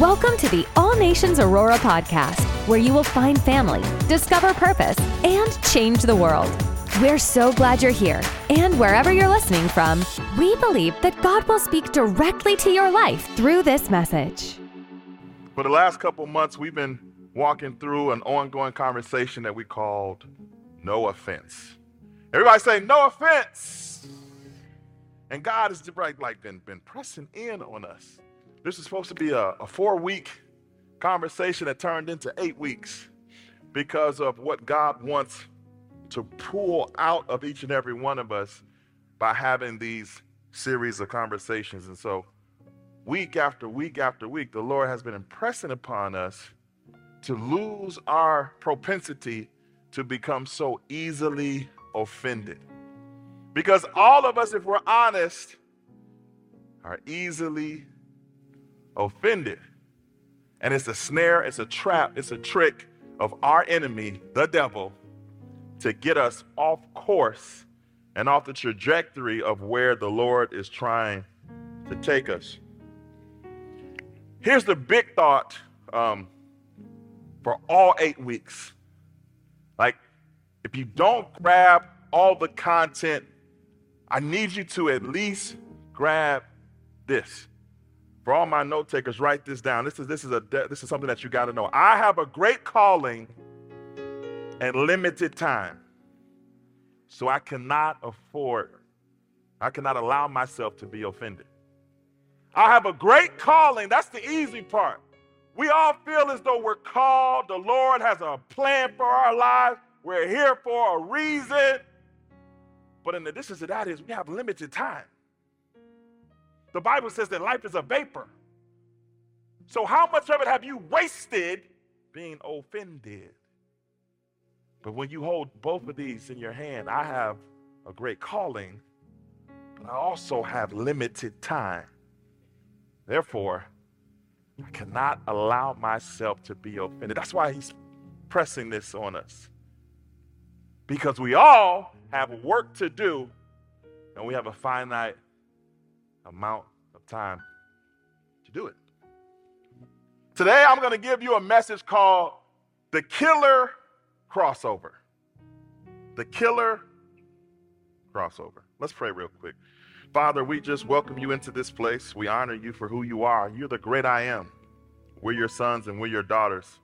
Welcome to the All Nations Aurora podcast, where you will find family, discover purpose, and change the world. We're so glad you're here. And wherever you're listening from, we believe that God will speak directly to your life through this message. For the last couple months, we've been walking through an ongoing conversation that we called No Offense. Everybody say, No offense. And God has like been, been pressing in on us. This is supposed to be a, a four week conversation that turned into eight weeks because of what God wants to pull out of each and every one of us by having these series of conversations. And so, week after week after week, the Lord has been impressing upon us to lose our propensity to become so easily offended. Because all of us, if we're honest, are easily offended. And it's a snare, it's a trap, it's a trick of our enemy, the devil, to get us off course and off the trajectory of where the Lord is trying to take us. Here's the big thought um, for all eight weeks. Like, if you don't grab all the content, I need you to at least grab this. For all my note takers, write this down. This is this is a this is something that you got to know. I have a great calling and limited time. So I cannot afford, I cannot allow myself to be offended. I have a great calling. That's the easy part. We all feel as though we're called. The Lord has a plan for our lives. We're here for a reason. But in addition to that is we have limited time. The Bible says that life is a vapor. So how much of it have you wasted being offended? But when you hold both of these in your hand, I have a great calling, but I also have limited time. Therefore, I cannot allow myself to be offended. That's why he's pressing this on us. Because we all have work to do and we have a finite amount of time to do it. Today, I'm going to give you a message called The Killer Crossover. The Killer Crossover. Let's pray real quick. Father, we just welcome you into this place. We honor you for who you are. You're the great I am. We're your sons and we're your daughters.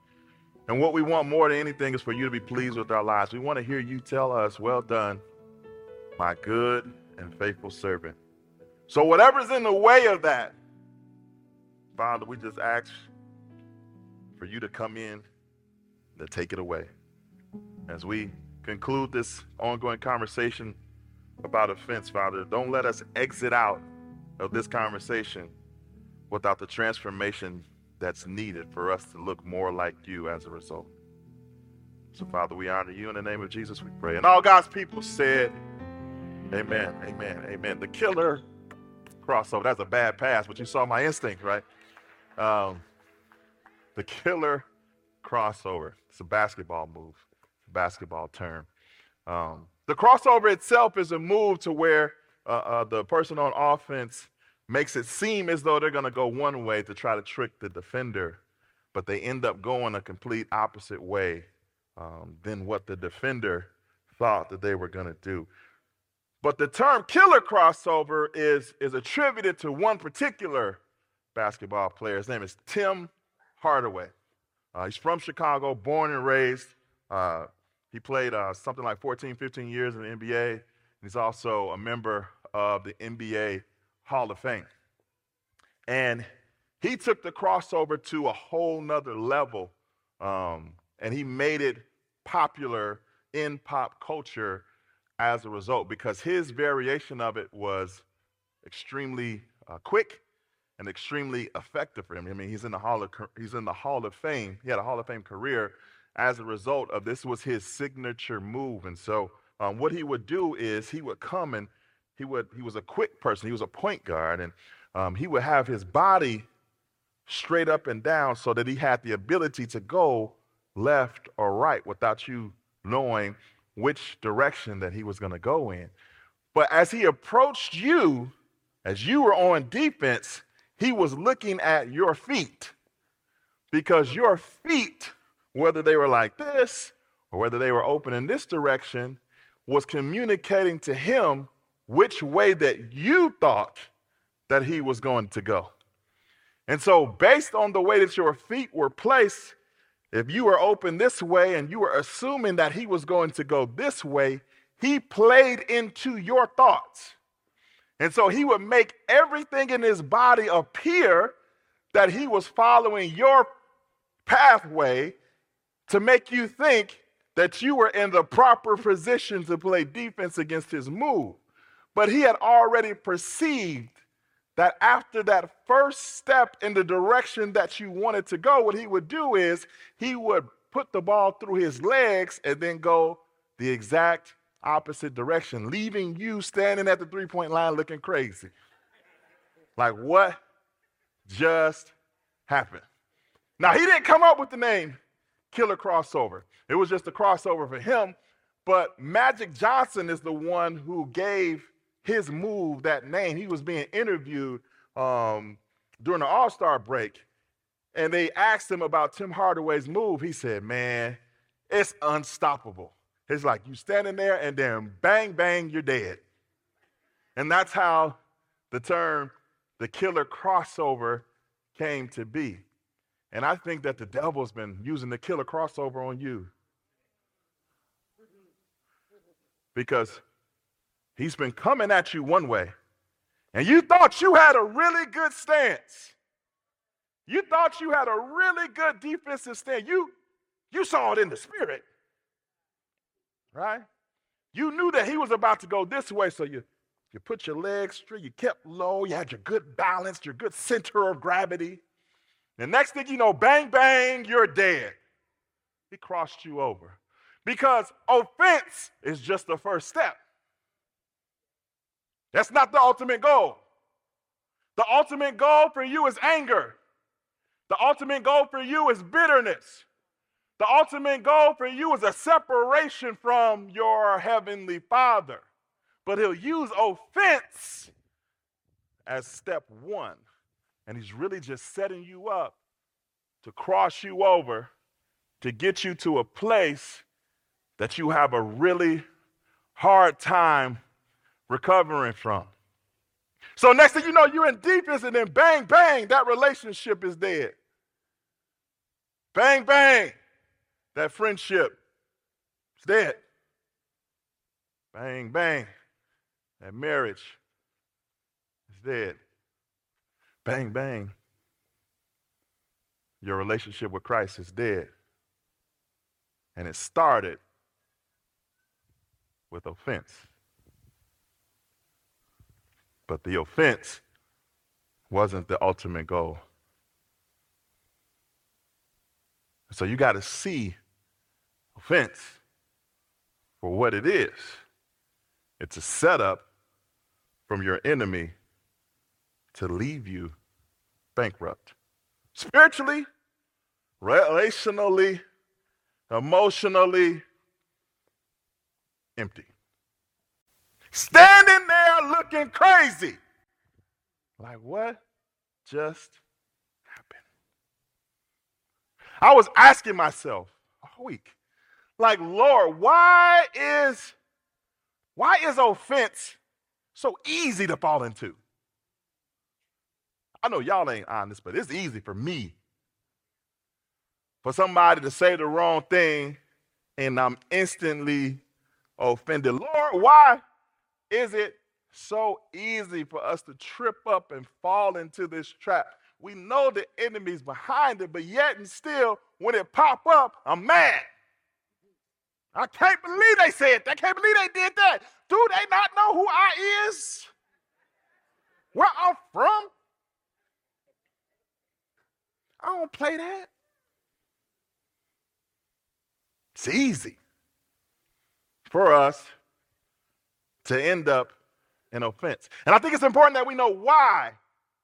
And what we want more than anything is for you to be pleased with our lives. We want to hear you tell us, Well done, my good and faithful servant. So, whatever's in the way of that, Father, we just ask for you to come in to take it away. As we conclude this ongoing conversation about offense, Father, don't let us exit out of this conversation without the transformation that's needed for us to look more like you as a result. So, Father, we honor you in the name of Jesus, we pray. And all God's people said, Amen, amen, amen. The killer crossover. That's a bad pass, but you saw my instinct, right? Um, the killer crossover. It's a basketball move, basketball term. Um, the crossover itself is a move to where uh, uh, the person on offense makes it seem as though they're going to go one way to try to trick the defender, but they end up going a complete opposite way um, than what the defender thought that they were going to do. But the term killer crossover is, is attributed to one particular basketball player. His name is Tim Hardaway. Uh, he's from Chicago, born and raised. Uh, he played uh, something like 14, 15 years in the NBA. and He's also a member of the NBA Hall of Fame. And he took the crossover to a whole nother level, um, and he made it popular in pop culture as a result because his variation of it was extremely uh, quick and extremely effective for him. I mean, he's in the Hall of he's in the Hall of Fame. He had a Hall of Fame career as a result of this was his signature move. And so, um, what he would do is he would come and he would he was a quick person. He was a point guard, and um, he would have his body straight up and down so that he had the ability to go left or right without you knowing which direction that he was going to go in. But as he approached you, as you were on defense, he was looking at your feet because your feet, whether they were like this or whether they were open in this direction, was communicating to him which way that you thought that he was going to go. And so, based on the way that your feet were placed, if you were open this way and you were assuming that he was going to go this way, he played into your thoughts. And so he would make everything in his body appear that he was following your pathway to make you think that you were in the proper position to play defense against his move. But he had already perceived that after that first step in the direction that you wanted to go, what he would do is he would put the ball through his legs and then go the exact opposite direction, leaving you standing at the three point line looking crazy. Like, what just happened? Now, he didn't come up with the name Killer Crossover, it was just a crossover for him. But Magic Johnson is the one who gave his move that name. He was being interviewed um, during the All Star break, and they asked him about Tim Hardaway's move. He said, Man, it's unstoppable. It's like you standing there and then bang, bang, you're dead. And that's how the term the killer crossover came to be. And I think that the devil's been using the killer crossover on you. Because He's been coming at you one way, and you thought you had a really good stance. You thought you had a really good defensive stand. You, you saw it in the spirit, right? You knew that he was about to go this way, so you, you put your legs straight, you kept low, you had your good balance, your good center of gravity. The next thing you know, bang, bang, you're dead. He crossed you over. Because offense is just the first step. That's not the ultimate goal. The ultimate goal for you is anger. The ultimate goal for you is bitterness. The ultimate goal for you is a separation from your heavenly Father. But he'll use offense as step one. And he's really just setting you up to cross you over to get you to a place that you have a really hard time recovering from. So next thing you know, you're in defense, and then bang, bang, that relationship is dead. Bang, bang, that friendship is dead. Bang, bang, that marriage is dead. Bang, bang, your relationship with Christ is dead. And it started with offense. But the offense wasn't the ultimate goal. So you got to see offense for what it is. It's a setup from your enemy to leave you bankrupt. Spiritually, relationally, emotionally, empty standing there looking crazy. Like, what just happened? I was asking myself a week, like, Lord, why is why is offense so easy to fall into? I know y'all ain't honest, but it's easy for me. For somebody to say the wrong thing and I'm instantly offended. Lord, why is it so easy for us to trip up and fall into this trap? We know the enemy's behind it, but yet and still, when it pop up, I'm mad. I can't believe they said that. I can't believe they did that. Do they not know who I is? Where I'm from? I don't play that. It's easy for us to end up in offense. And I think it's important that we know why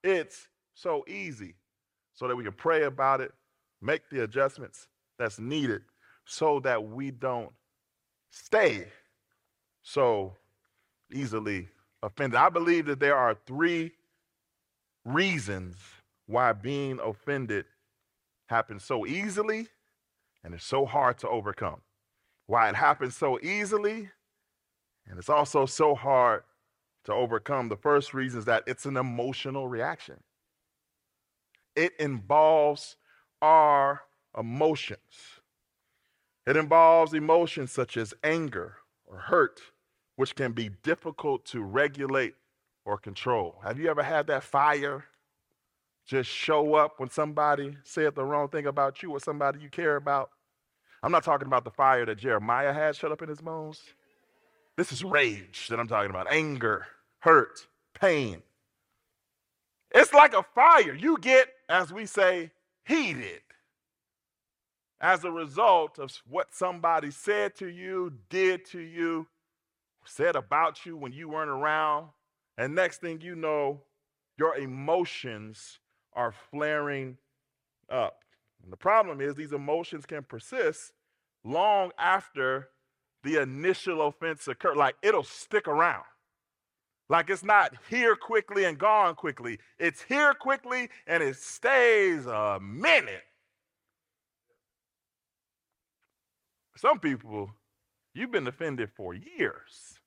it's so easy so that we can pray about it, make the adjustments that's needed so that we don't stay so easily offended. I believe that there are three reasons why being offended happens so easily and it's so hard to overcome. Why it happens so easily and it's also so hard to overcome. The first reason is that it's an emotional reaction, it involves our emotions. It involves emotions such as anger or hurt, which can be difficult to regulate or control. Have you ever had that fire just show up when somebody said the wrong thing about you or somebody you care about? I'm not talking about the fire that Jeremiah had shut up in his bones. This is rage that I'm talking about anger, hurt, pain. It's like a fire. You get, as we say, heated as a result of what somebody said to you, did to you, said about you when you weren't around. And next thing you know, your emotions are flaring up. And the problem is, these emotions can persist long after the initial offense occurred. Like it'll stick around. Like it's not here quickly and gone quickly. It's here quickly and it stays a minute. Some people, you've been offended for years.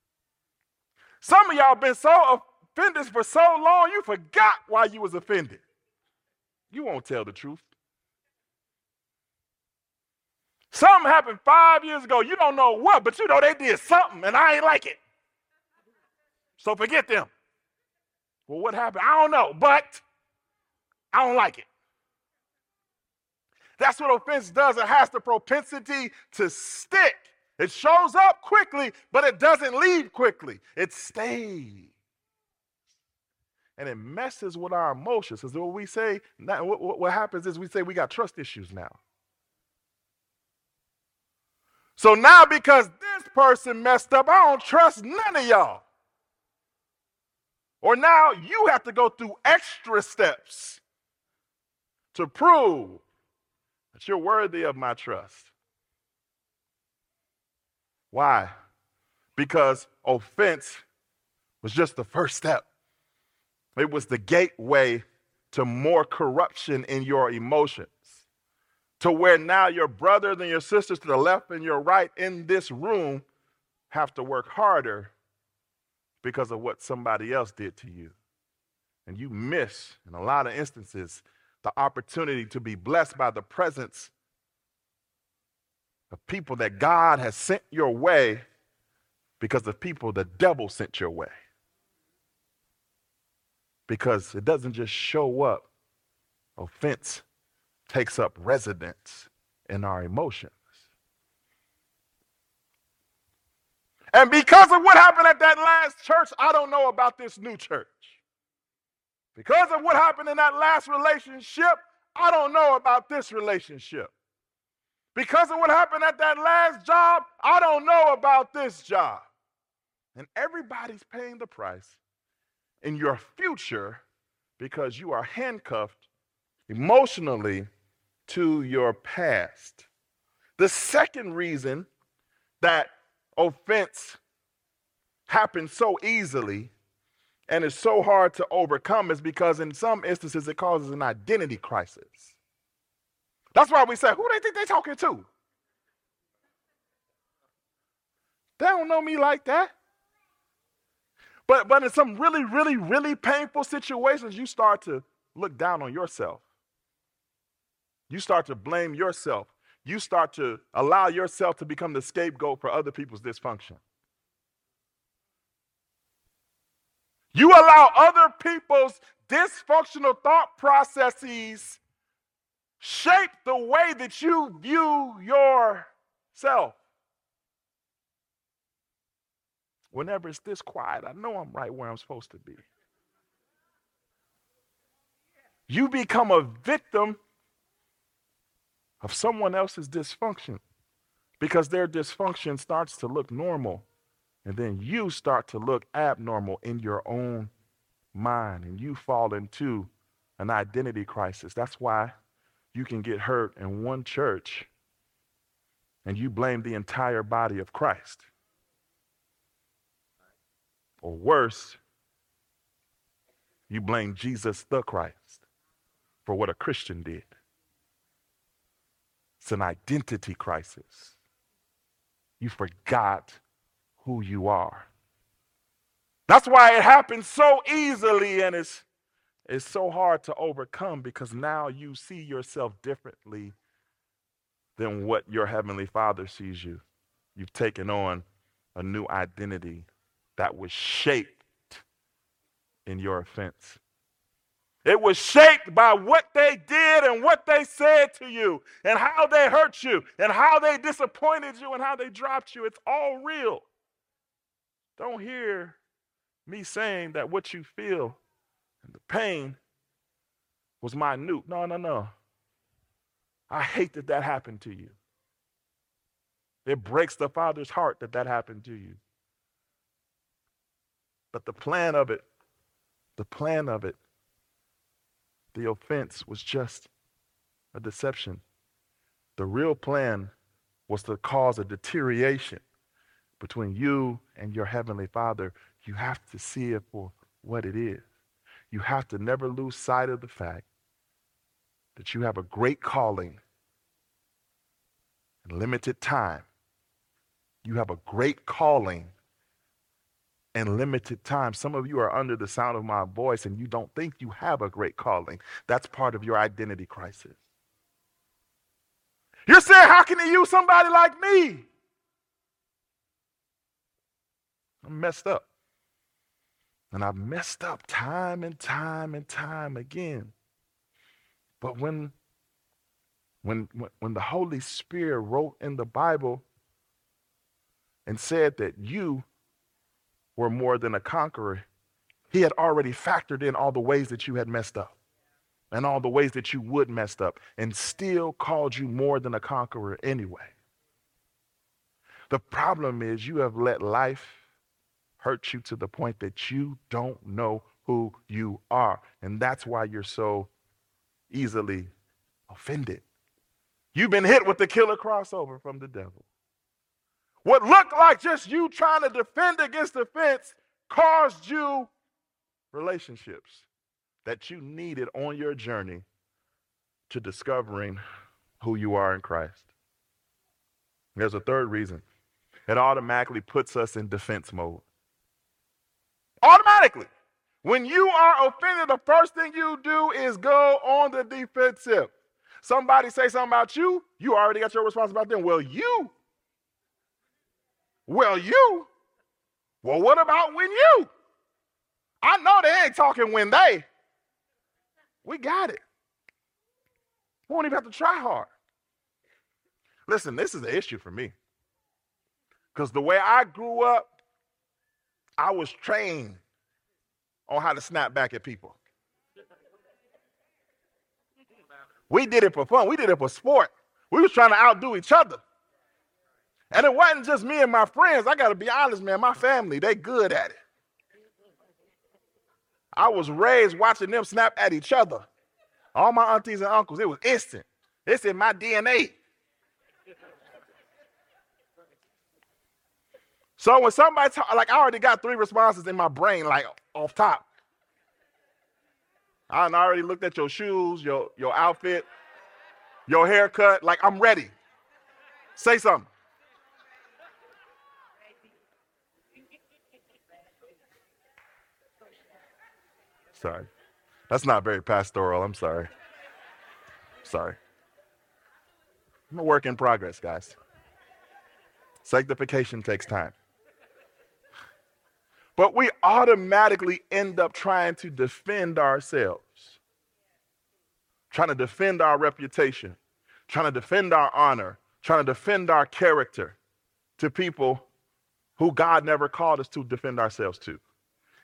Some of y'all been so offended for so long you forgot why you was offended. You won't tell the truth. Something happened five years ago. You don't know what, but you know they did something and I ain't like it. So forget them. Well, what happened? I don't know, but I don't like it. That's what offense does. It has the propensity to stick. It shows up quickly, but it doesn't leave quickly. It stays. And it messes with our emotions. Because what we say, what happens is we say we got trust issues now. So now, because this person messed up, I don't trust none of y'all. Or now you have to go through extra steps to prove that you're worthy of my trust. Why? Because offense was just the first step, it was the gateway to more corruption in your emotions. To where now your brothers and your sisters to the left and your right in this room have to work harder because of what somebody else did to you. And you miss, in a lot of instances, the opportunity to be blessed by the presence of people that God has sent your way because of people the devil sent your way. Because it doesn't just show up, offense takes up residence in our emotions. And because of what happened at that last church, I don't know about this new church. Because of what happened in that last relationship, I don't know about this relationship. Because of what happened at that last job, I don't know about this job. And everybody's paying the price in your future because you are handcuffed emotionally to your past. The second reason that offense happens so easily and it's so hard to overcome is because in some instances it causes an identity crisis. That's why we say, who they think they're talking to? They don't know me like that. But but in some really, really, really painful situations, you start to look down on yourself. You start to blame yourself. You start to allow yourself to become the scapegoat for other people's dysfunction. You allow other people's dysfunctional thought processes shape the way that you view yourself. Whenever it's this quiet, I know I'm right where I'm supposed to be. You become a victim of someone else's dysfunction because their dysfunction starts to look normal and then you start to look abnormal in your own mind and you fall into an identity crisis. That's why you can get hurt in one church and you blame the entire body of Christ. Or worse, you blame Jesus the Christ for what a Christian did. It's an identity crisis. You forgot who you are. That's why it happens so easily and it's, it's so hard to overcome because now you see yourself differently than what your Heavenly Father sees you. You've taken on a new identity that was shaped in your offense. It was shaped by what they did and what they said to you and how they hurt you and how they disappointed you and how they dropped you. It's all real. Don't hear me saying that what you feel and the pain was minute. No, no, no. I hate that that happened to you. It breaks the Father's heart that that happened to you. But the plan of it, the plan of it, the offense was just a deception. The real plan was to cause a deterioration between you and your Heavenly Father. You have to see it for what it is. You have to never lose sight of the fact that you have a great calling and limited time. You have a great calling and limited time. Some of you are under the sound of my voice and you don't think you have a great calling. That's part of your identity crisis. You're saying, How can he use somebody like me? I'm messed up. And I've messed up time and time and time again. But when, when, when the Holy Spirit wrote in the Bible and said that you were more than a conqueror, he had already factored in all the ways that you had messed up and all the ways that you would messed up and still called you more than a conqueror anyway. The problem is you have let life hurt you to the point that you don't know who you are. And that's why you're so easily offended. You've been hit with the killer crossover from the devil. What looked like just you trying to defend against the fence caused you relationships that you needed on your journey to discovering who you are in Christ. There's a third reason it automatically puts us in defense mode. Automatically. When you are offended, the first thing you do is go on the defensive. Somebody say something about you, you already got your response about them. Well, you. Well, you. Well, what about when you? I know they ain't talking when they. We got it. We won't even have to try hard. Listen, this is the issue for me. Because the way I grew up, I was trained on how to snap back at people. We did it for fun. We did it for sport. We was trying to outdo each other. And it wasn't just me and my friends. I got to be honest, man. My family, they good at it. I was raised watching them snap at each other. All my aunties and uncles, it was instant. It's in my DNA. So when somebody talk, like I already got three responses in my brain, like off top. I already looked at your shoes, your, your outfit, your haircut. Like, I'm ready. Say something. Sorry. That's not very pastoral. I'm sorry. Sorry. I'm a work in progress, guys. Sanctification takes time. But we automatically end up trying to defend ourselves, trying to defend our reputation, trying to defend our honor, trying to defend our character to people who God never called us to defend ourselves to.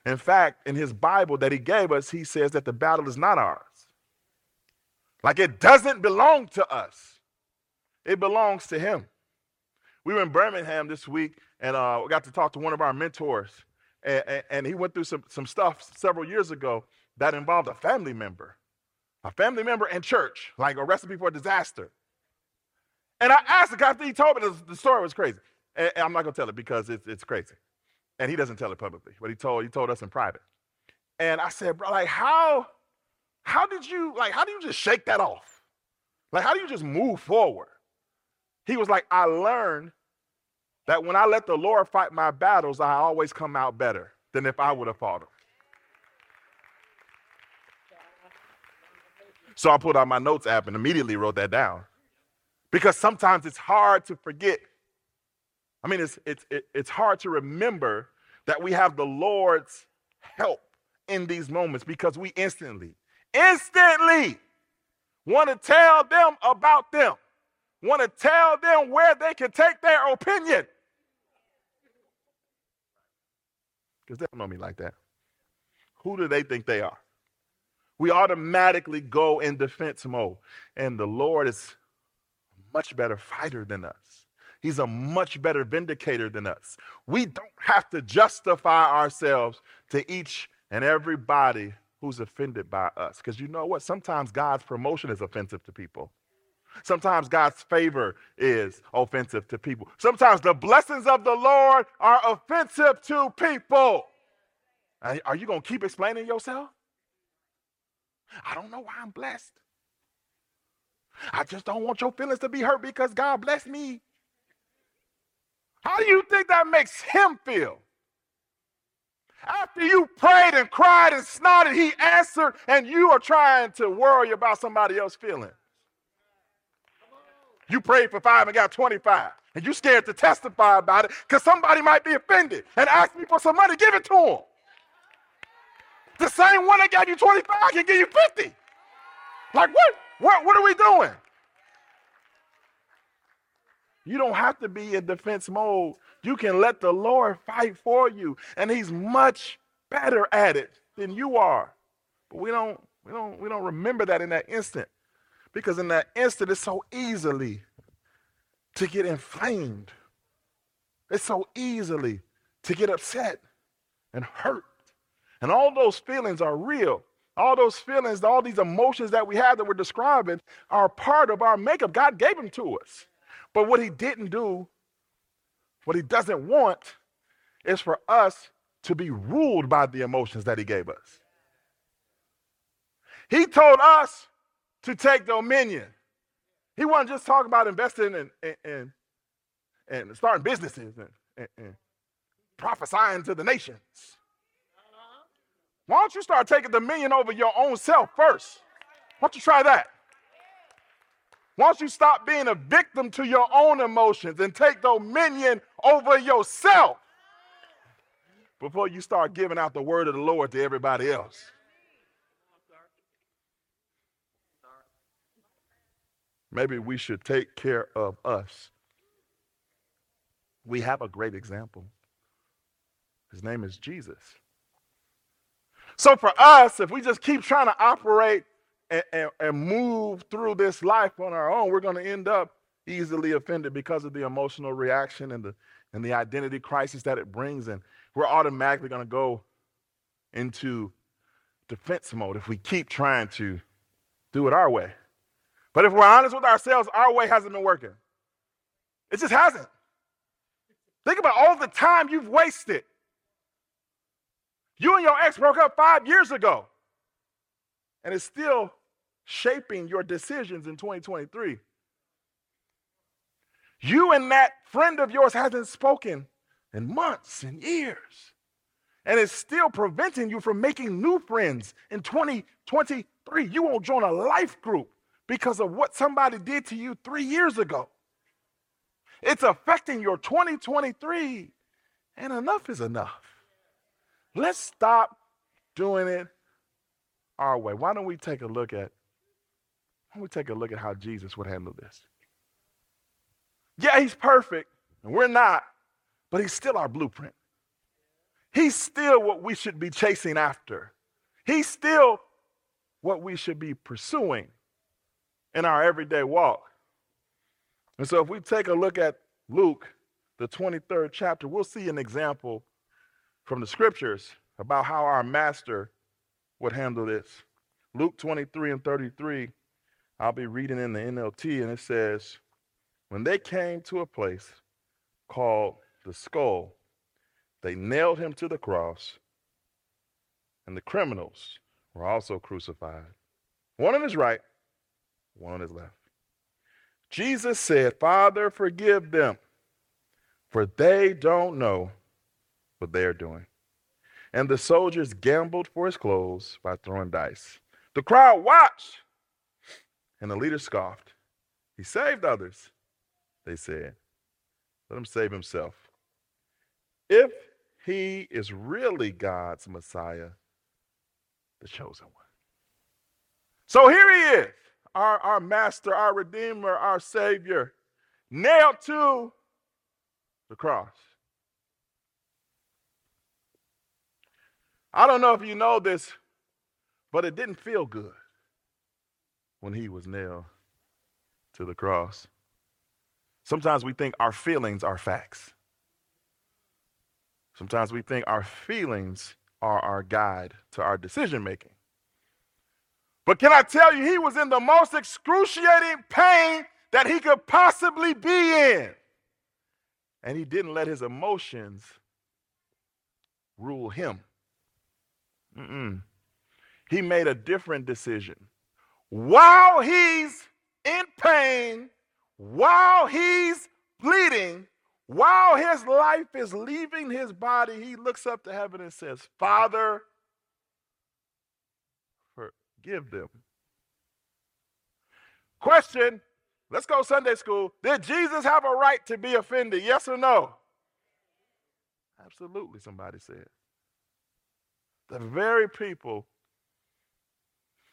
In fact, in his Bible that he gave us, he says that the battle is not ours. Like it doesn't belong to us, it belongs to him. We were in Birmingham this week and uh, we got to talk to one of our mentors and, and, he went through some, some stuff several years ago that involved a family member, a family member in church, like a recipe for a disaster. And I asked the guy he told me the, the story was crazy. And, and I'm not gonna tell it because it's, it's crazy. And he doesn't tell it publicly, but he told he told us in private. And I said, bro, like how how did you like how do you just shake that off? Like how do you just move forward? He was like, I learned that when I let the Lord fight my battles, I always come out better than if I would have fought them. So I pulled out my notes app and immediately wrote that down. Because sometimes it's hard to forget. I mean, it's, it's, it's hard to remember that we have the Lord's help in these moments because we instantly, instantly want to tell them about them, want to tell them where they can take their opinion. Because they don't know me like that. Who do they think they are? We automatically go in defense mode. And the Lord is a much better fighter than us. He's a much better vindicator than us. We don't have to justify ourselves to each and everybody who's offended by us. Because you know what? Sometimes God's promotion is offensive to people. Sometimes God's favor is offensive to people. Sometimes the blessings of the Lord are offensive to people. Are you going to keep explaining yourself? I don't know why I'm blessed. I just don't want your feelings to be hurt because God blessed me. How do you think that makes him feel? After you prayed and cried and snotted, he answered, and you are trying to worry about somebody else's feelings. You prayed for five and got 25, and you scared to testify about it because somebody might be offended and ask me for some money, give it to him. The same one that gave you 25 can give you 50. Like what? What, what are we doing? You don't have to be in defense mode. You can let the Lord fight for you, and He's much better at it than you are. But we don't, we don't, we don't remember that in that instant, because in that instant it's so easily to get inflamed. It's so easily to get upset and hurt. And all those feelings are real. All those feelings, all these emotions that we have that we're describing are part of our makeup. God gave them to us. But what he didn't do, what he doesn't want, is for us to be ruled by the emotions that he gave us. He told us to take dominion. He wasn't just talking about investing and, and, and starting businesses and, and prophesying to the nations. Why don't you start taking dominion over your own self first? Why don't you try that? Don't you stop being a victim to your own emotions and take dominion over yourself before you start giving out the word of the Lord to everybody else? Maybe we should take care of us. We have a great example. His name is Jesus. So for us, if we just keep trying to operate and, and, and move through this life on our own, we're going to end up easily offended because of the emotional reaction and the and the identity crisis that it brings. And we're automatically going to go into defense mode if we keep trying to do it our way. But if we're honest with ourselves our way hasn't been working. It just hasn't. Think about all the time you've wasted. You and your ex broke up five years ago, and it's still shaping your decisions in 2023. You and that friend of yours hasn't spoken in months and years, and it's still preventing you from making new friends in 2023. You won't join a life group because of what somebody did to you three years ago. It's affecting your 2023, and enough is enough. Let's stop doing it our way. Why don't we take a look at don't we take a look at how Jesus would handle this? Yeah, he's perfect, and we're not, but he's still our blueprint. He's still what we should be chasing after. He's still what we should be pursuing in our everyday walk. And so if we take a look at Luke, the 23rd chapter, we'll see an example from the scriptures about how our master would handle this. Luke 23 and 33, I'll be reading in the NLT, and it says, When they came to a place called the skull, they nailed him to the cross, and the criminals were also crucified, one on his right, one on his left. Jesus said, Father, forgive them, for they don't know what they are doing. And the soldiers gambled for his clothes by throwing dice. The crowd watched, and the leader scoffed. He saved others, they said. Let him save himself. If he is really God's Messiah, the chosen one. So here he is, our, our master, our redeemer, our savior, nailed to the cross. I don't know if you know this, but it didn't feel good when he was nailed to the cross. Sometimes we think our feelings are facts. Sometimes we think our feelings are our guide to our decision making. But can I tell you, he was in the most excruciating pain that he could possibly be in. And he didn't let his emotions rule him. Mm-mm. He made a different decision. While he's in pain, while he's bleeding, while his life is leaving his body, he looks up to heaven and says, Father, forgive them. Question Let's go Sunday school. Did Jesus have a right to be offended? Yes or no? Absolutely, somebody said. The very people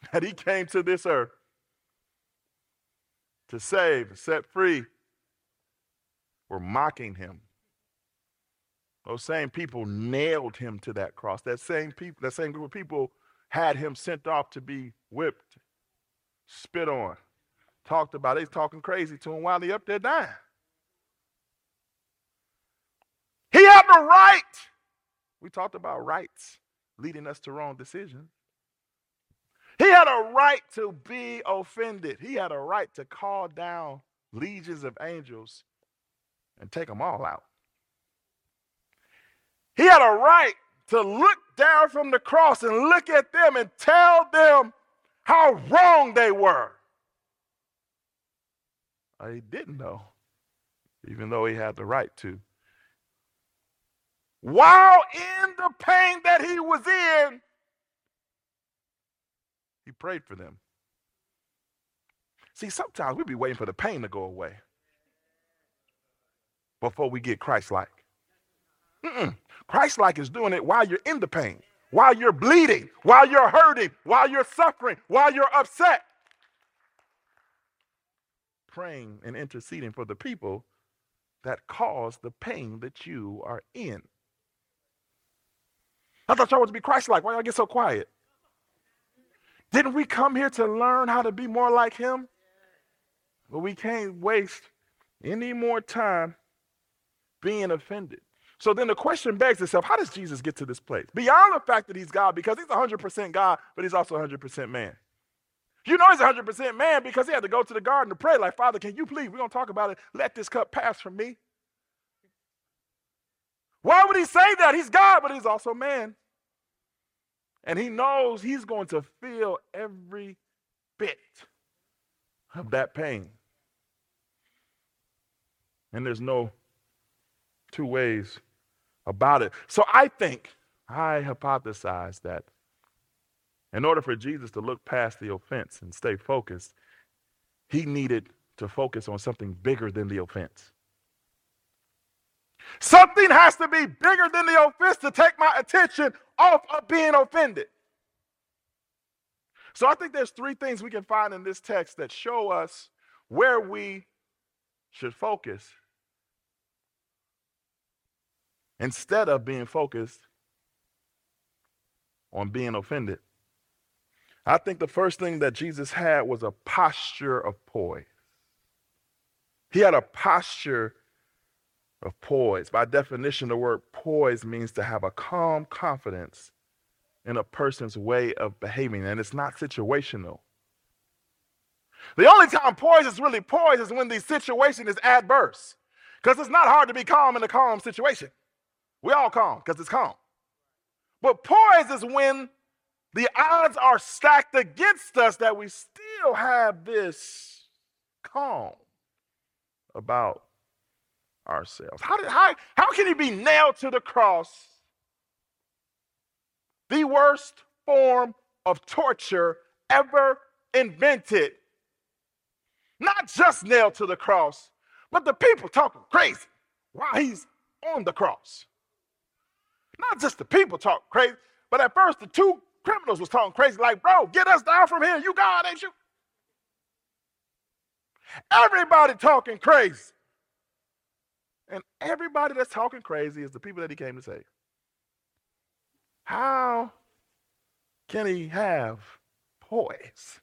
that he came to this earth to save, set free, were mocking him. Those same people nailed him to that cross. That same people, that same group of people had him sent off to be whipped, spit on, talked about. They talking crazy to him while he up there dying. He had the right. We talked about rights leading us to wrong decisions. He had a right to be offended. He had a right to call down legions of angels and take them all out. He had a right to look down from the cross and look at them and tell them how wrong they were. Uh, he didn't know, even though he had the right to. While in the pain that he was in, he prayed for them. See, sometimes we be waiting for the pain to go away before we get Christ like. Christ like is doing it while you're in the pain, while you're bleeding, while you're hurting, while you're suffering, while you're upset. Praying and interceding for the people that cause the pain that you are in. I thought y'all was to be Christ like. Why y'all get so quiet? Didn't we come here to learn how to be more like him? But we can't waste any more time being offended. So then the question begs itself how does Jesus get to this place? Beyond the fact that he's God, because he's 100% God, but he's also 100% man. You know he's 100% man because he had to go to the garden to pray, like, Father, can you please, we're going to talk about it, let this cup pass from me. Why would he say that? He's God, but he's also man. And he knows he's going to feel every bit of that pain. And there's no two ways about it. So I think, I hypothesize that in order for Jesus to look past the offense and stay focused, he needed to focus on something bigger than the offense. Something has to be bigger than the offense to take my attention off of being offended. So I think there's three things we can find in this text that show us where we should focus instead of being focused on being offended. I think the first thing that Jesus had was a posture of poise. He had a posture of poise. By definition, the word poise means to have a calm confidence in a person's way of behaving, and it's not situational. The only time poise is really poise is when the situation is adverse. Because it's not hard to be calm in a calm situation. We all calm because it's calm. But poise is when the odds are stacked against us that we still have this calm about ourselves. How, did, how, how can he be nailed to the cross? The worst form of torture ever invented. Not just nailed to the cross, but the people talking crazy while he's on the cross. Not just the people talk crazy, but at first the two criminals was talking crazy, like, bro, get us down from here. You God, ain't you? Everybody talking crazy. And everybody that's talking crazy is the people that he came to save. How can he have poise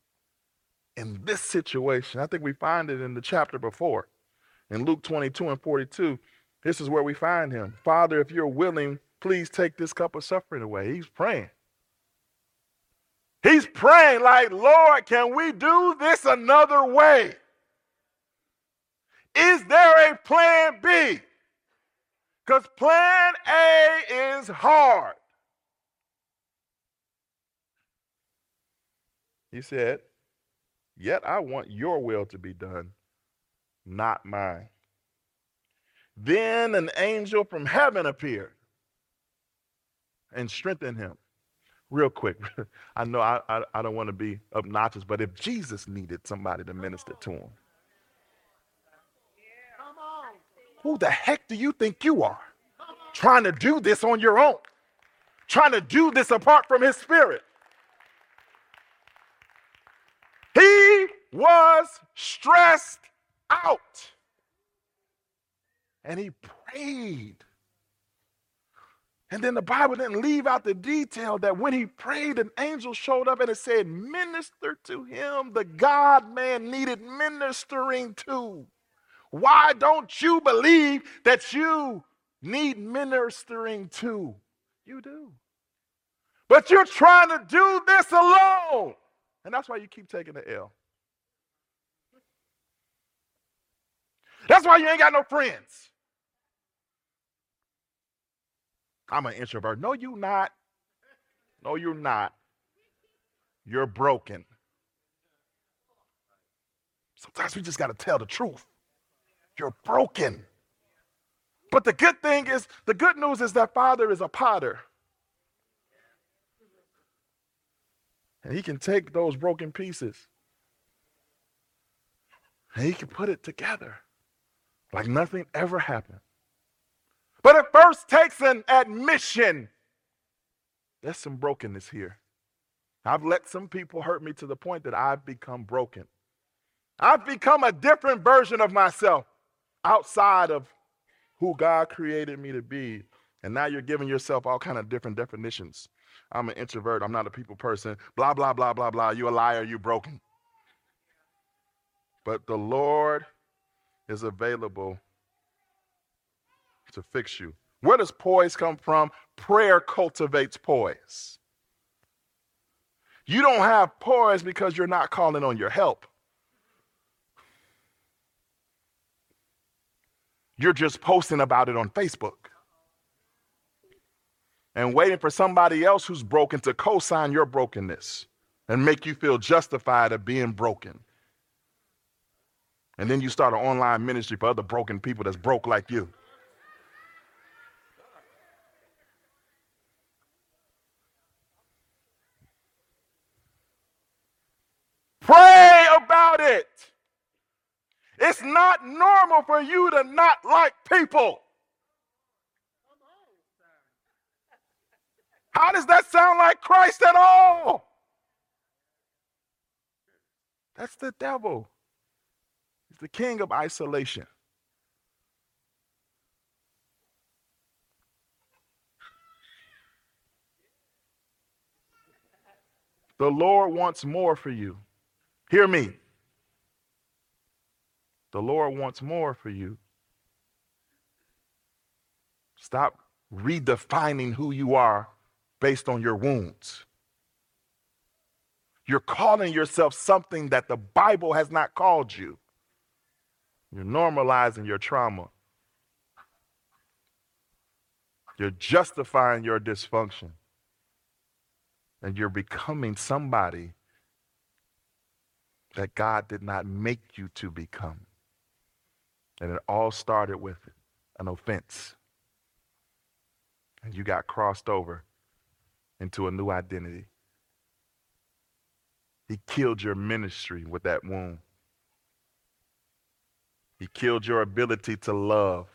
in this situation? I think we find it in the chapter before. In Luke 22 and 42, this is where we find him. Father, if you're willing, please take this cup of suffering away. He's praying. He's praying like, Lord, can we do this another way? Is there a plan B? Because plan A is hard. He said, Yet I want your will to be done, not mine. Then an angel from heaven appeared and strengthened him. Real quick, I know I, I, I don't want to be obnoxious, but if Jesus needed somebody to minister to him, who the heck do you think you are? Trying to do this on your own, trying to do this apart from his spirit. He was stressed out. And he prayed. And then the Bible didn't leave out the detail that when he prayed, an angel showed up and it said, Minister to him. The God man needed ministering to. Why don't you believe that you need ministering to? You do. But you're trying to do this alone. And that's why you keep taking the L. That's why you ain't got no friends. I'm an introvert. No, you're not. No, you're not. You're broken. Sometimes we just got to tell the truth. You're broken. But the good thing is, the good news is that Father is a potter. And he can take those broken pieces and he can put it together like nothing ever happened. But it first takes an admission. There's some brokenness here. I've let some people hurt me to the point that I've become broken. I've become a different version of myself outside of who God created me to be. And now you're giving yourself all kind of different definitions. I'm an introvert. I'm not a people person. Blah, blah, blah, blah, blah. You a liar. You broken. But the Lord is available to fix you. Where does poise come from? Prayer cultivates poise. You don't have poise because you're not calling on your help. You're just posting about it on Facebook and waiting for somebody else who's broken to co sign your brokenness and make you feel justified of being broken. And then you start an online ministry for other broken people that's broke like you. Pray about it. It's not normal for you to not like people. How does that sound like Christ at all? That's the devil. He's the king of isolation. The Lord wants more for you. Hear me. The Lord wants more for you. Stop redefining who you are based on your wounds. You're calling yourself something that the Bible has not called you. You're normalizing your trauma. You're justifying your dysfunction. And you're becoming somebody that God did not make you to become. And it all started with an offense. And you got crossed over into a new identity. He killed your ministry with that wound. He killed your ability to love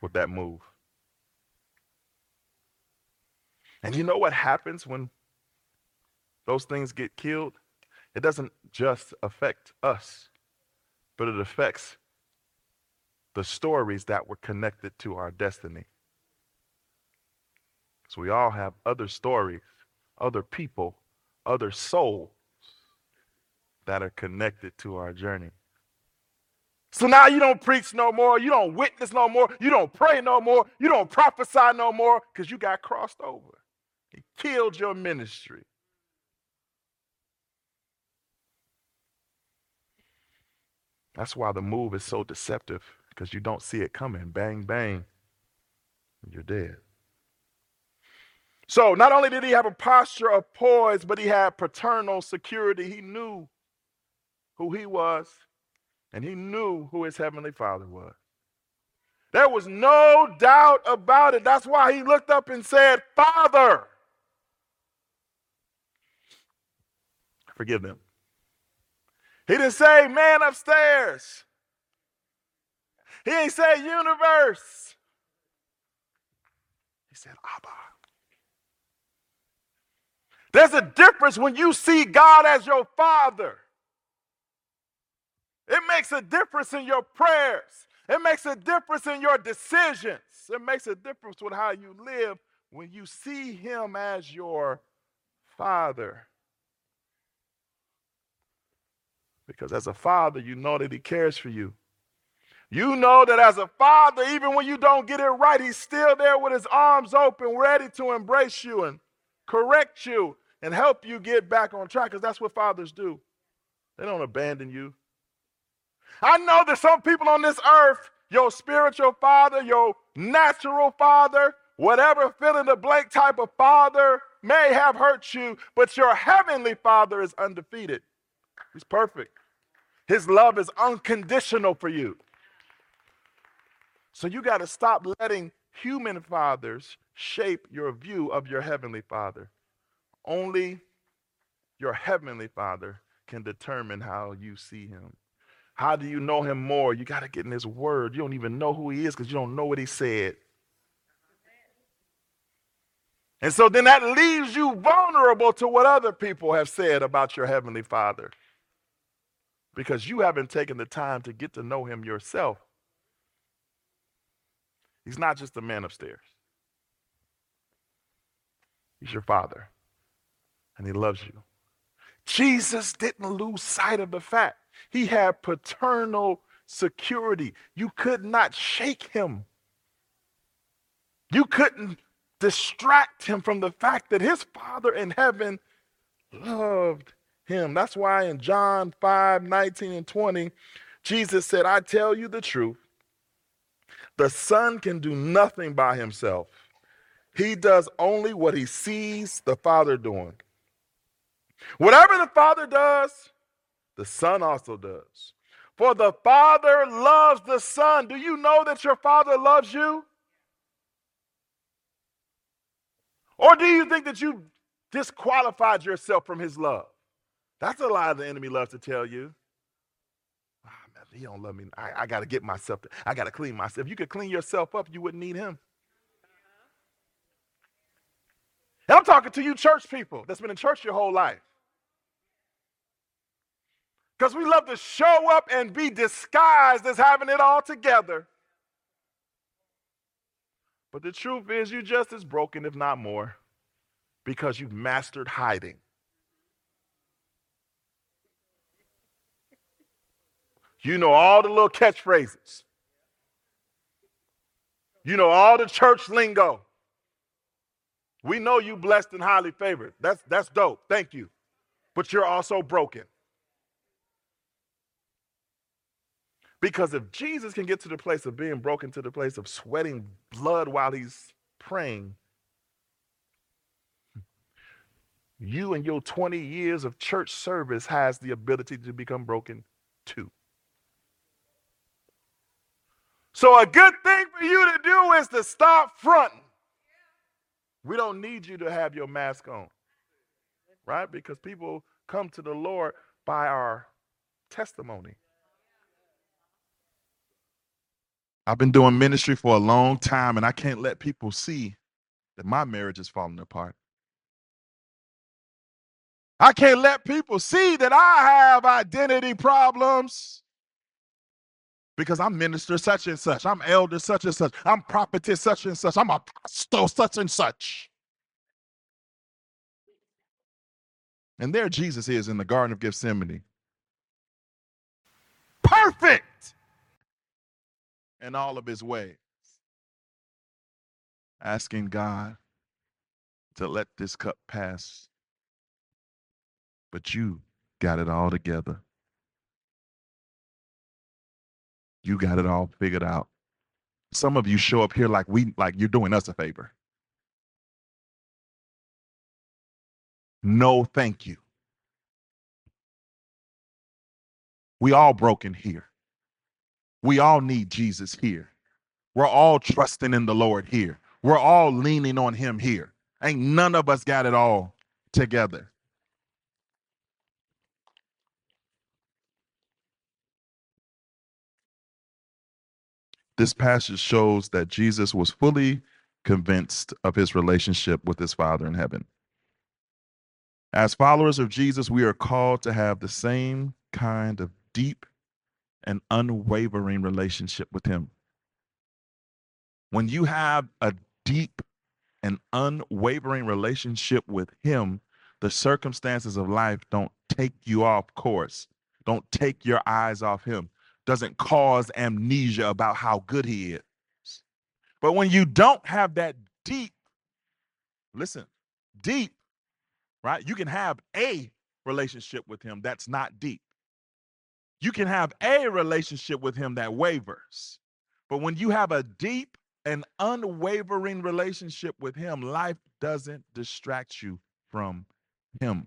with that move. And you know what happens when those things get killed? It doesn't just affect us, but it affects the stories that were connected to our destiny. So we all have other stories, other people, other souls that are connected to our journey. So now you don't preach no more, you don't witness no more, you don't pray no more, you don't prophesy no more because you got crossed over. He killed your ministry. That's why the move is so deceptive because you don't see it coming. Bang, bang, you're dead. So, not only did he have a posture of poise, but he had paternal security. He knew who he was, and he knew who his heavenly father was. There was no doubt about it. That's why he looked up and said, Father, forgive them. He didn't say man upstairs. He ain't say universe. He said Abba. There's a difference when you see God as your father. It makes a difference in your prayers. It makes a difference in your decisions. It makes a difference with how you live when you see him as your father. Because as a father, you know that he cares for you. You know that as a father, even when you don't get it right, he's still there with his arms open, ready to embrace you and correct you and help you get back on track because that's what fathers do. They don't abandon you. I know that some people on this earth, your spiritual father, your natural father, whatever fill in the blank type of father may have hurt you, but your heavenly father is undefeated. He's perfect. His love is unconditional for you. So you got to stop letting human fathers shape your view of your heavenly father. Only your heavenly father can determine how you see him. How do you know him more? You got to get in his word. You don't even know who he is because you don't know what he said. And so then that leaves you vulnerable to what other people have said about your heavenly father because you haven't taken the time to get to know him yourself. He's not just a man upstairs, he's your father, and he loves you. Jesus didn't lose sight of the fact he had paternal security. You could not shake him. You couldn't distract him from the fact that his Father in heaven loved him. That's why in John 5 19 and 20, Jesus said, I tell you the truth. The Son can do nothing by himself, he does only what he sees the Father doing. Whatever the Father does, the Son also does. For the Father loves the Son. Do you know that your Father loves you? Or do you think that you disqualified yourself from his love? That's a lie the enemy loves to tell you. Oh, man, he don't love me. I, I got to get myself. To, I got to clean myself. If you could clean yourself up, you wouldn't need him. And I'm talking to you, church people that's been in church your whole life. Because we love to show up and be disguised as having it all together. But the truth is, you're just as broken, if not more, because you've mastered hiding. You know all the little catchphrases. You know all the church lingo. We know you blessed and highly favored. That's that's dope. Thank you. But you're also broken. Because if Jesus can get to the place of being broken to the place of sweating blood while he's praying, you and your 20 years of church service has the ability to become broken too. So, a good thing for you to do is to stop fronting. We don't need you to have your mask on, right? Because people come to the Lord by our testimony. I've been doing ministry for a long time, and I can't let people see that my marriage is falling apart. I can't let people see that I have identity problems because I'm minister such and such, I'm elder such and such, I'm prophetess such and such, I'm apostle such and such. And there Jesus is in the Garden of Gethsemane. Perfect in all of his ways. Asking God to let this cup pass. But you got it all together. You got it all figured out. Some of you show up here like we like you're doing us a favor. No, thank you. We all broken here. We all need Jesus here. We're all trusting in the Lord here. We're all leaning on him here. Ain't none of us got it all together. This passage shows that Jesus was fully convinced of his relationship with his Father in heaven. As followers of Jesus, we are called to have the same kind of deep and unwavering relationship with him. When you have a deep and unwavering relationship with him, the circumstances of life don't take you off course, don't take your eyes off him doesn't cause amnesia about how good he is. But when you don't have that deep, listen, deep, right? You can have a relationship with him that's not deep. You can have a relationship with him that wavers. But when you have a deep and unwavering relationship with him, life doesn't distract you from him.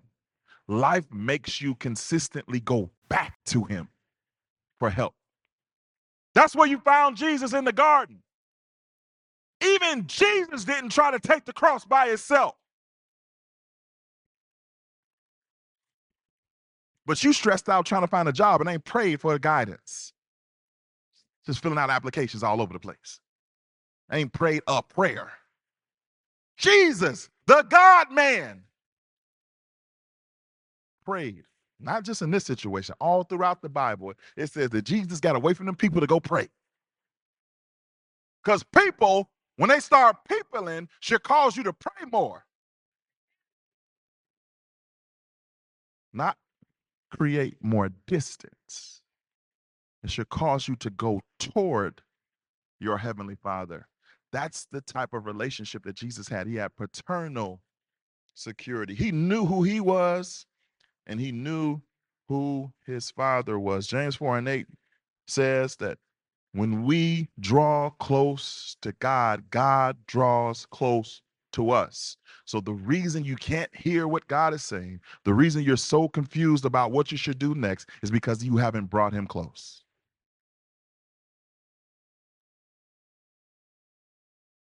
Life makes you consistently go back to him for help. That's where you found Jesus in the garden. Even Jesus didn't try to take the cross by himself. But you stressed out trying to find a job and ain't prayed for guidance. Just filling out applications all over the place. Ain't prayed a prayer. Jesus, the God man, prayed not just in this situation, all throughout the Bible, it says that Jesus got away from them people to go pray. Because people, when they start peopling, should cause you to pray more. Not create more distance. It should cause you to go toward your heavenly father. That's the type of relationship that Jesus had. He had paternal security. He knew who he was, and he knew who his father was. James 4 and 8 says that when we draw close to God, God draws close to us. So the reason you can't hear what God is saying, the reason you're so confused about what you should do next is because you haven't brought him close.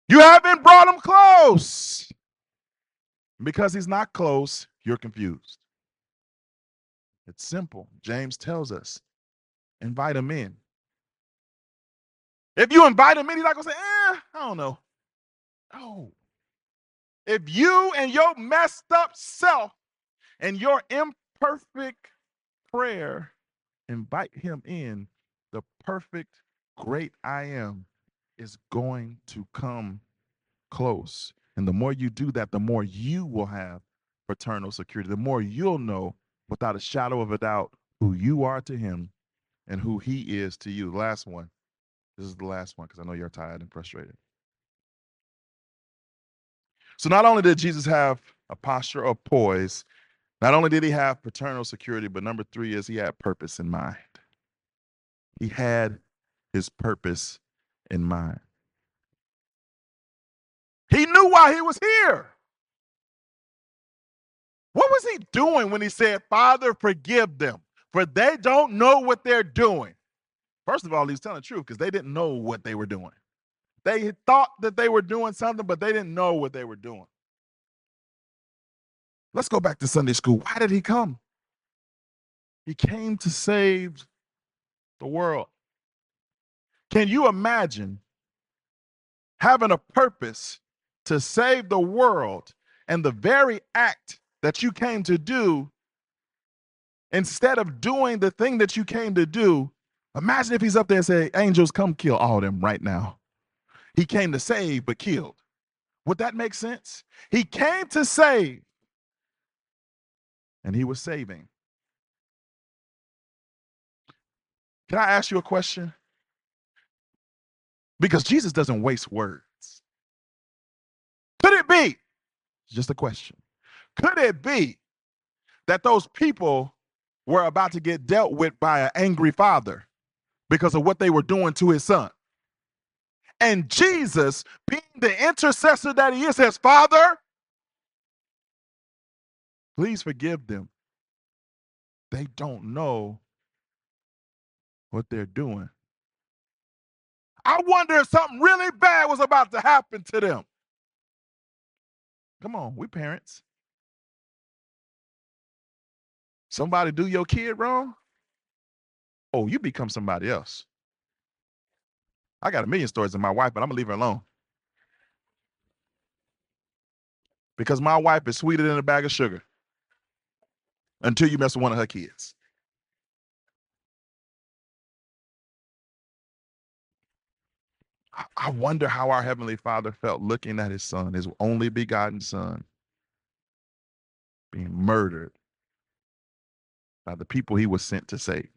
You haven't brought him close. Because he's not close, you're confused. It's simple. James tells us invite him in. If you invite him in, he's not going to say, eh, I don't know. No. If you and your messed up self and your imperfect prayer invite him in, the perfect, great I am is going to come close. And the more you do that, the more you will have paternal security, the more you'll know without a shadow of a doubt who you are to him and who he is to you. The last one. This is the last one because I know you're tired and frustrated. So not only did Jesus have a posture of poise, not only did he have paternal security, but number three is he had purpose in mind. He had his purpose in mind. He knew why he was here. What was he doing when he said, Father, forgive them, for they don't know what they're doing? First of all, he's telling the truth because they didn't know what they were doing. They thought that they were doing something, but they didn't know what they were doing. Let's go back to Sunday school. Why did he come? He came to save the world. Can you imagine having a purpose to save the world and the very act that you came to do, instead of doing the thing that you came to do, imagine if he's up there and say, angels, come kill all of them right now. He came to save, but killed. Would that make sense? He came to save, and he was saving. Can I ask you a question? Because Jesus doesn't waste words. Could it be? Just a question. Could it be that those people were about to get dealt with by an angry father because of what they were doing to his son? And Jesus, being the intercessor that he is, says, Father, please forgive them. They don't know what they're doing. I wonder if something really bad was about to happen to them. Come on, we parents. Somebody do your kid wrong? Oh, you become somebody else. I got a million stories of my wife, but I'm gonna leave her alone. Because my wife is sweeter than a bag of sugar until you mess with one of her kids. I wonder how our Heavenly Father felt looking at his son, his only begotten son, being murdered the people he was sent to save.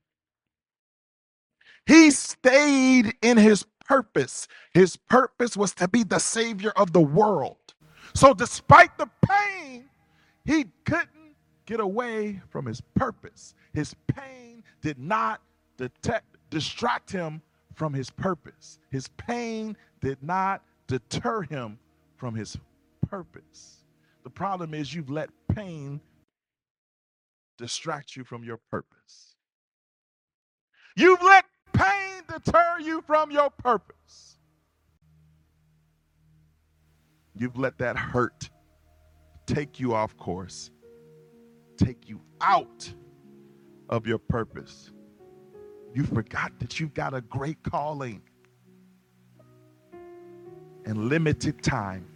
He stayed in his purpose. His purpose was to be the savior of the world. So, despite the pain, he couldn't get away from his purpose. His pain did not detect, distract him from his purpose. His pain did not deter him from his purpose. The problem is you've let pain distract you from your purpose. You've let pain deter you from your purpose. You've let that hurt take you off course, take you out of your purpose. You forgot that you've got a great calling and limited time.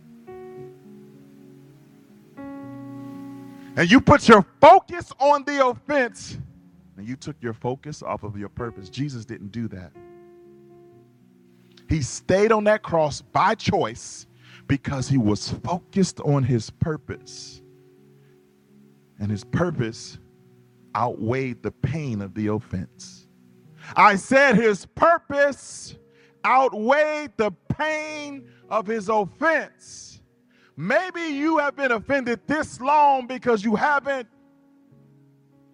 And you put your focus on the offense and you took your focus off of your purpose. Jesus didn't do that. He stayed on that cross by choice because he was focused on his purpose. And his purpose outweighed the pain of the offense. I said his purpose outweighed the pain of his offense. Maybe you have been offended this long because you haven't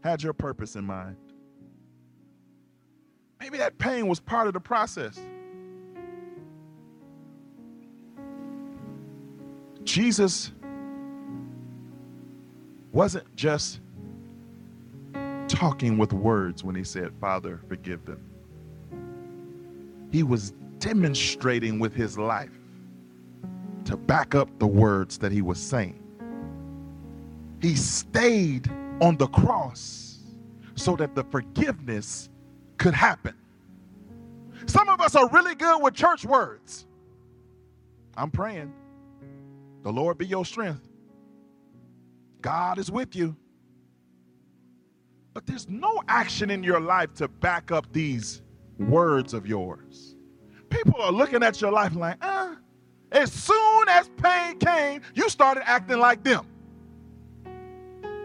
had your purpose in mind. Maybe that pain was part of the process. Jesus wasn't just talking with words when he said, Father, forgive them. He was demonstrating with his life to back up the words that he was saying. He stayed on the cross so that the forgiveness could happen. Some of us are really good with church words. I'm praying. The Lord be your strength. God is with you. But there's no action in your life to back up these words of yours. People are looking at your life like, uh, as soon as pain came, you started acting like them.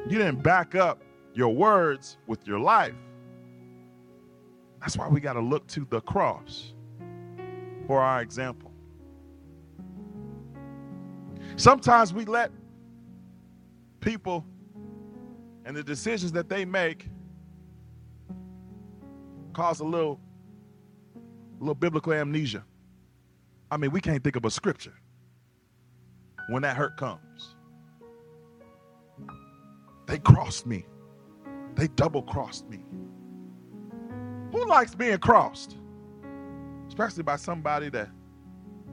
You didn't back up your words with your life. That's why we got to look to the cross for our example. Sometimes we let people and the decisions that they make cause a little, a little biblical amnesia. I mean, we can't think of a scripture when that hurt comes. They crossed me. They double crossed me. Who likes being crossed? Especially by somebody that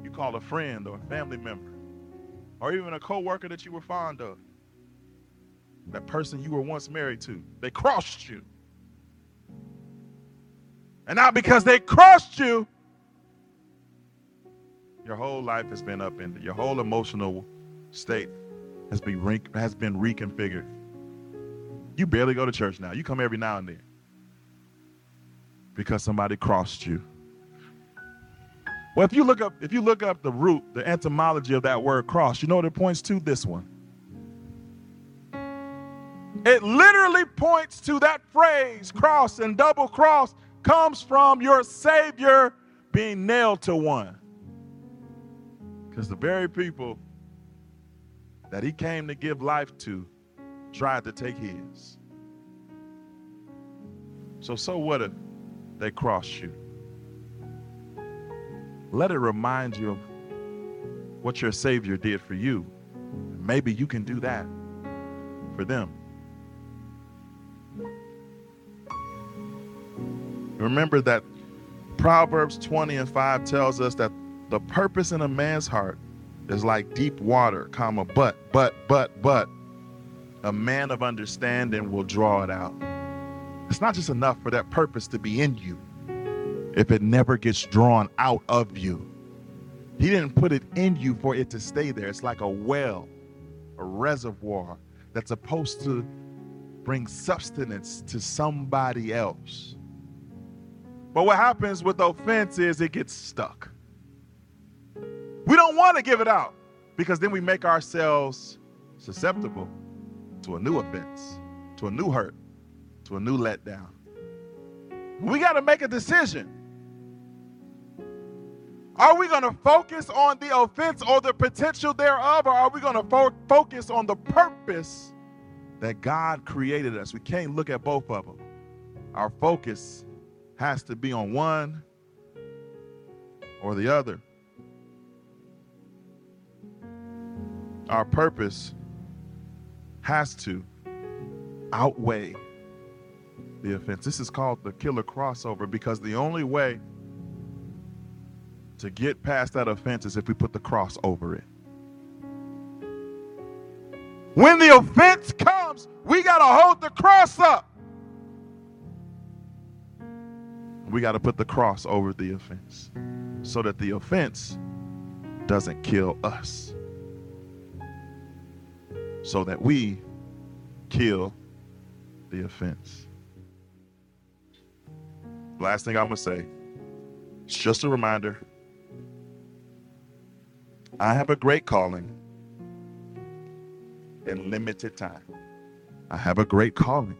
you call a friend or a family member, or even a coworker that you were fond of. That person you were once married to. They crossed you. And now because they crossed you, your whole life has been upended. Your whole emotional state has been re- has been reconfigured. You barely go to church now. You come every now and then because somebody crossed you. Well, if you look up if you look up the root, the etymology of that word cross, you know what it points to? This one. It literally points to that phrase, cross and double cross, comes from your Savior being nailed to one. Because the very people that he came to give life to tried to take his. So, so what if they cross you? Let it remind you of what your Savior did for you. Maybe you can do that for them. Remember that Proverbs 20 and 5 tells us that the purpose in a man's heart is like deep water, comma, but, but, but, but a man of understanding will draw it out. It's not just enough for that purpose to be in you if it never gets drawn out of you. He didn't put it in you for it to stay there. It's like a well, a reservoir that's supposed to bring sustenance to somebody else. But what happens with offense is it gets stuck. We don't want to give it out because then we make ourselves susceptible to a new offense, to a new hurt, to a new letdown. We got to make a decision. Are we going to focus on the offense or the potential thereof, or are we going to fo- focus on the purpose that God created us? We can't look at both of them. Our focus has to be on one or the other. Our purpose has to outweigh the offense. This is called the killer crossover because the only way to get past that offense is if we put the cross over it. When the offense comes, we got to hold the cross up. we got to put the cross over the offense so that the offense doesn't kill us. So that we kill the offense. Last thing I'm going to say, it's just a reminder. I have a great calling in limited time. I have a great calling.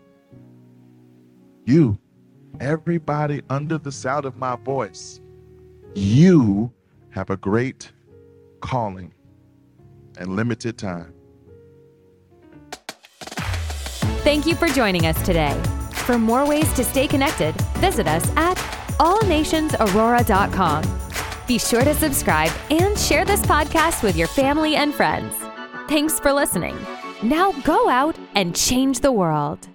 You everybody under the sound of my voice, you have a great calling and limited time. Thank you for joining us today. For more ways to stay connected, visit us at allnationsaurora.com. Be sure to subscribe and share this podcast with your family and friends. Thanks for listening. Now go out and change the world.